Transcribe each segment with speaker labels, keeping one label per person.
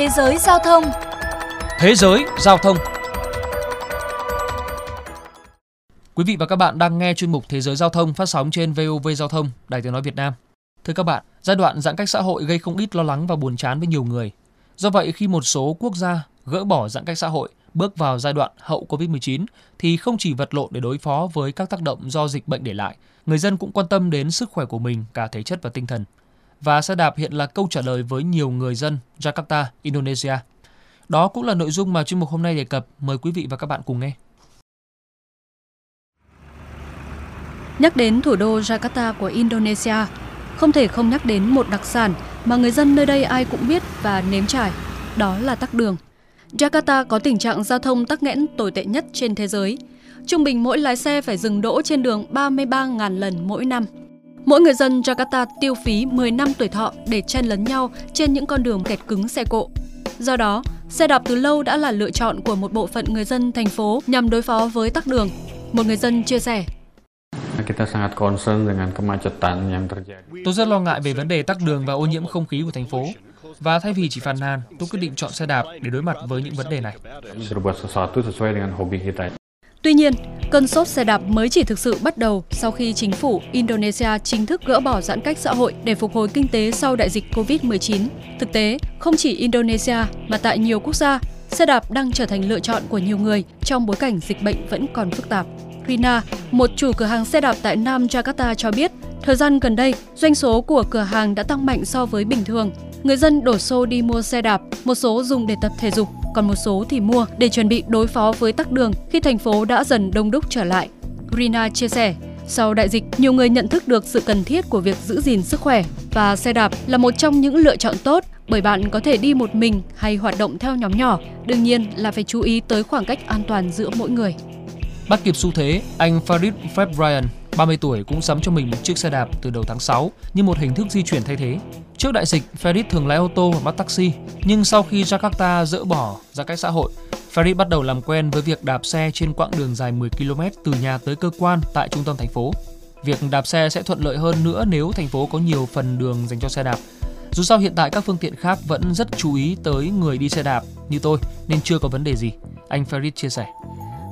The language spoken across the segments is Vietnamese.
Speaker 1: Thế giới giao thông
Speaker 2: Thế giới giao thông Quý vị và các bạn đang nghe chuyên mục Thế giới giao thông phát sóng trên VOV Giao thông, Đài Tiếng nói Việt Nam. Thưa các bạn, giai đoạn giãn cách xã hội gây không ít lo lắng và buồn chán với nhiều người. Do vậy, khi một số quốc gia gỡ bỏ giãn cách xã hội, bước vào giai đoạn hậu Covid-19 thì không chỉ vật lộn để đối phó với các tác động do dịch bệnh để lại, người dân cũng quan tâm đến sức khỏe của mình cả thể chất và tinh thần. Và xe đạp hiện là câu trả lời với nhiều người dân Jakarta, Indonesia. Đó cũng là nội dung mà chuyên mục hôm nay đề cập. Mời quý vị và các bạn cùng nghe.
Speaker 3: Nhắc đến thủ đô Jakarta của Indonesia, không thể không nhắc đến một đặc sản mà người dân nơi đây ai cũng biết và nếm trải, đó là tắc đường. Jakarta có tình trạng giao thông tắc nghẽn tồi tệ nhất trên thế giới. Trung bình mỗi lái xe phải dừng đỗ trên đường 33.000 lần mỗi năm. Mỗi người dân Jakarta tiêu phí 10 năm tuổi thọ để chen lấn nhau trên những con đường kẹt cứng xe cộ. Do đó, xe đạp từ lâu đã là lựa chọn của một bộ phận người dân thành phố nhằm đối phó với tắc đường. Một người dân chia sẻ.
Speaker 2: Tôi rất lo ngại về vấn đề tắc đường và ô nhiễm không khí của thành phố. Và thay vì chỉ phàn nàn, tôi quyết định chọn xe đạp để đối mặt với những vấn đề này.
Speaker 3: Tuy nhiên, cơn sốt xe đạp mới chỉ thực sự bắt đầu sau khi chính phủ Indonesia chính thức gỡ bỏ giãn cách xã hội để phục hồi kinh tế sau đại dịch Covid-19. Thực tế, không chỉ Indonesia mà tại nhiều quốc gia, xe đạp đang trở thành lựa chọn của nhiều người trong bối cảnh dịch bệnh vẫn còn phức tạp. Rina, một chủ cửa hàng xe đạp tại Nam Jakarta cho biết, thời gian gần đây, doanh số của cửa hàng đã tăng mạnh so với bình thường. Người dân đổ xô đi mua xe đạp, một số dùng để tập thể dục, còn một số thì mua để chuẩn bị đối phó với tắc đường khi thành phố đã dần đông đúc trở lại. Rina chia sẻ, sau đại dịch, nhiều người nhận thức được sự cần thiết của việc giữ gìn sức khỏe và xe đạp là một trong những lựa chọn tốt bởi bạn có thể đi một mình hay hoạt động theo nhóm nhỏ. Đương nhiên là phải chú ý tới khoảng cách an toàn giữa mỗi người.
Speaker 2: Bắt kịp xu thế, anh Farid Fred 30 tuổi cũng sắm cho mình một chiếc xe đạp từ đầu tháng 6 như một hình thức di chuyển thay thế. Trước đại dịch, Ferit thường lái ô tô và bắt taxi, nhưng sau khi Jakarta dỡ bỏ giãn cách xã hội, Ferit bắt đầu làm quen với việc đạp xe trên quãng đường dài 10 km từ nhà tới cơ quan tại trung tâm thành phố. Việc đạp xe sẽ thuận lợi hơn nữa nếu thành phố có nhiều phần đường dành cho xe đạp. Dù sao hiện tại các phương tiện khác vẫn rất chú ý tới người đi xe đạp như tôi nên chưa có vấn đề gì. Anh Farid chia sẻ.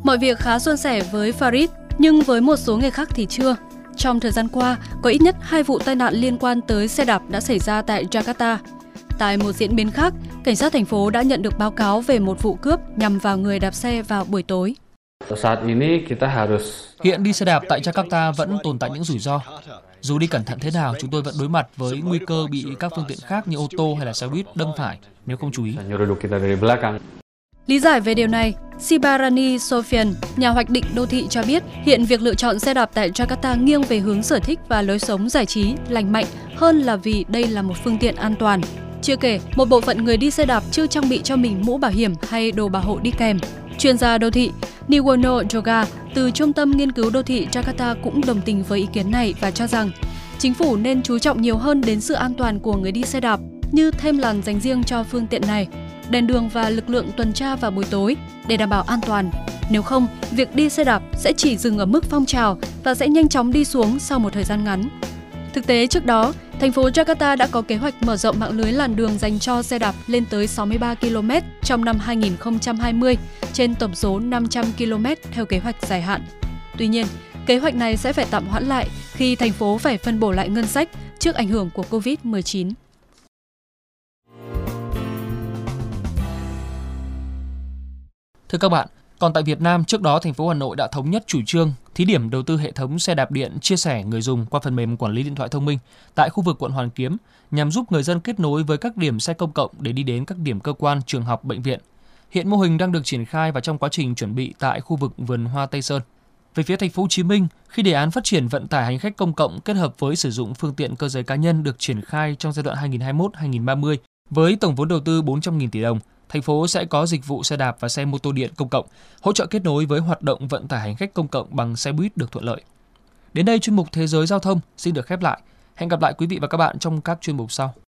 Speaker 3: Mọi việc khá suôn sẻ với Farid, nhưng với một số người khác thì chưa. Trong thời gian qua, có ít nhất hai vụ tai nạn liên quan tới xe đạp đã xảy ra tại Jakarta. Tại một diễn biến khác, cảnh sát thành phố đã nhận được báo cáo về một vụ cướp nhằm vào người đạp xe vào buổi tối.
Speaker 2: Hiện đi xe đạp tại Jakarta vẫn tồn tại những rủi ro. Dù đi cẩn thận thế nào, chúng tôi vẫn đối mặt với nguy cơ bị các phương tiện khác như ô tô hay là xe buýt đâm phải nếu không chú ý.
Speaker 3: Lý giải về điều này, Sibarani Sofian, nhà hoạch định đô thị cho biết hiện việc lựa chọn xe đạp tại Jakarta nghiêng về hướng sở thích và lối sống giải trí, lành mạnh hơn là vì đây là một phương tiện an toàn. Chưa kể, một bộ phận người đi xe đạp chưa trang bị cho mình mũ bảo hiểm hay đồ bảo hộ đi kèm. Chuyên gia đô thị Niwono Joga từ Trung tâm Nghiên cứu Đô thị Jakarta cũng đồng tình với ý kiến này và cho rằng chính phủ nên chú trọng nhiều hơn đến sự an toàn của người đi xe đạp như thêm làn dành riêng cho phương tiện này đèn đường và lực lượng tuần tra vào buổi tối để đảm bảo an toàn. Nếu không, việc đi xe đạp sẽ chỉ dừng ở mức phong trào và sẽ nhanh chóng đi xuống sau một thời gian ngắn. Thực tế trước đó, thành phố Jakarta đã có kế hoạch mở rộng mạng lưới làn đường dành cho xe đạp lên tới 63 km trong năm 2020 trên tổng số 500 km theo kế hoạch dài hạn. Tuy nhiên, kế hoạch này sẽ phải tạm hoãn lại khi thành phố phải phân bổ lại ngân sách trước ảnh hưởng của Covid-19.
Speaker 2: Thưa các bạn, còn tại Việt Nam, trước đó thành phố Hà Nội đã thống nhất chủ trương thí điểm đầu tư hệ thống xe đạp điện chia sẻ người dùng qua phần mềm quản lý điện thoại thông minh tại khu vực quận Hoàn Kiếm nhằm giúp người dân kết nối với các điểm xe công cộng để đi đến các điểm cơ quan, trường học, bệnh viện. Hiện mô hình đang được triển khai và trong quá trình chuẩn bị tại khu vực vườn hoa Tây Sơn. Về phía thành phố Hồ Chí Minh, khi đề án phát triển vận tải hành khách công cộng kết hợp với sử dụng phương tiện cơ giới cá nhân được triển khai trong giai đoạn 2021-2030 với tổng vốn đầu tư 400.000 tỷ đồng, thành phố sẽ có dịch vụ xe đạp và xe mô tô điện công cộng, hỗ trợ kết nối với hoạt động vận tải hành khách công cộng bằng xe buýt được thuận lợi. Đến đây chuyên mục Thế giới giao thông xin được khép lại. Hẹn gặp lại quý vị và các bạn trong các chuyên mục sau.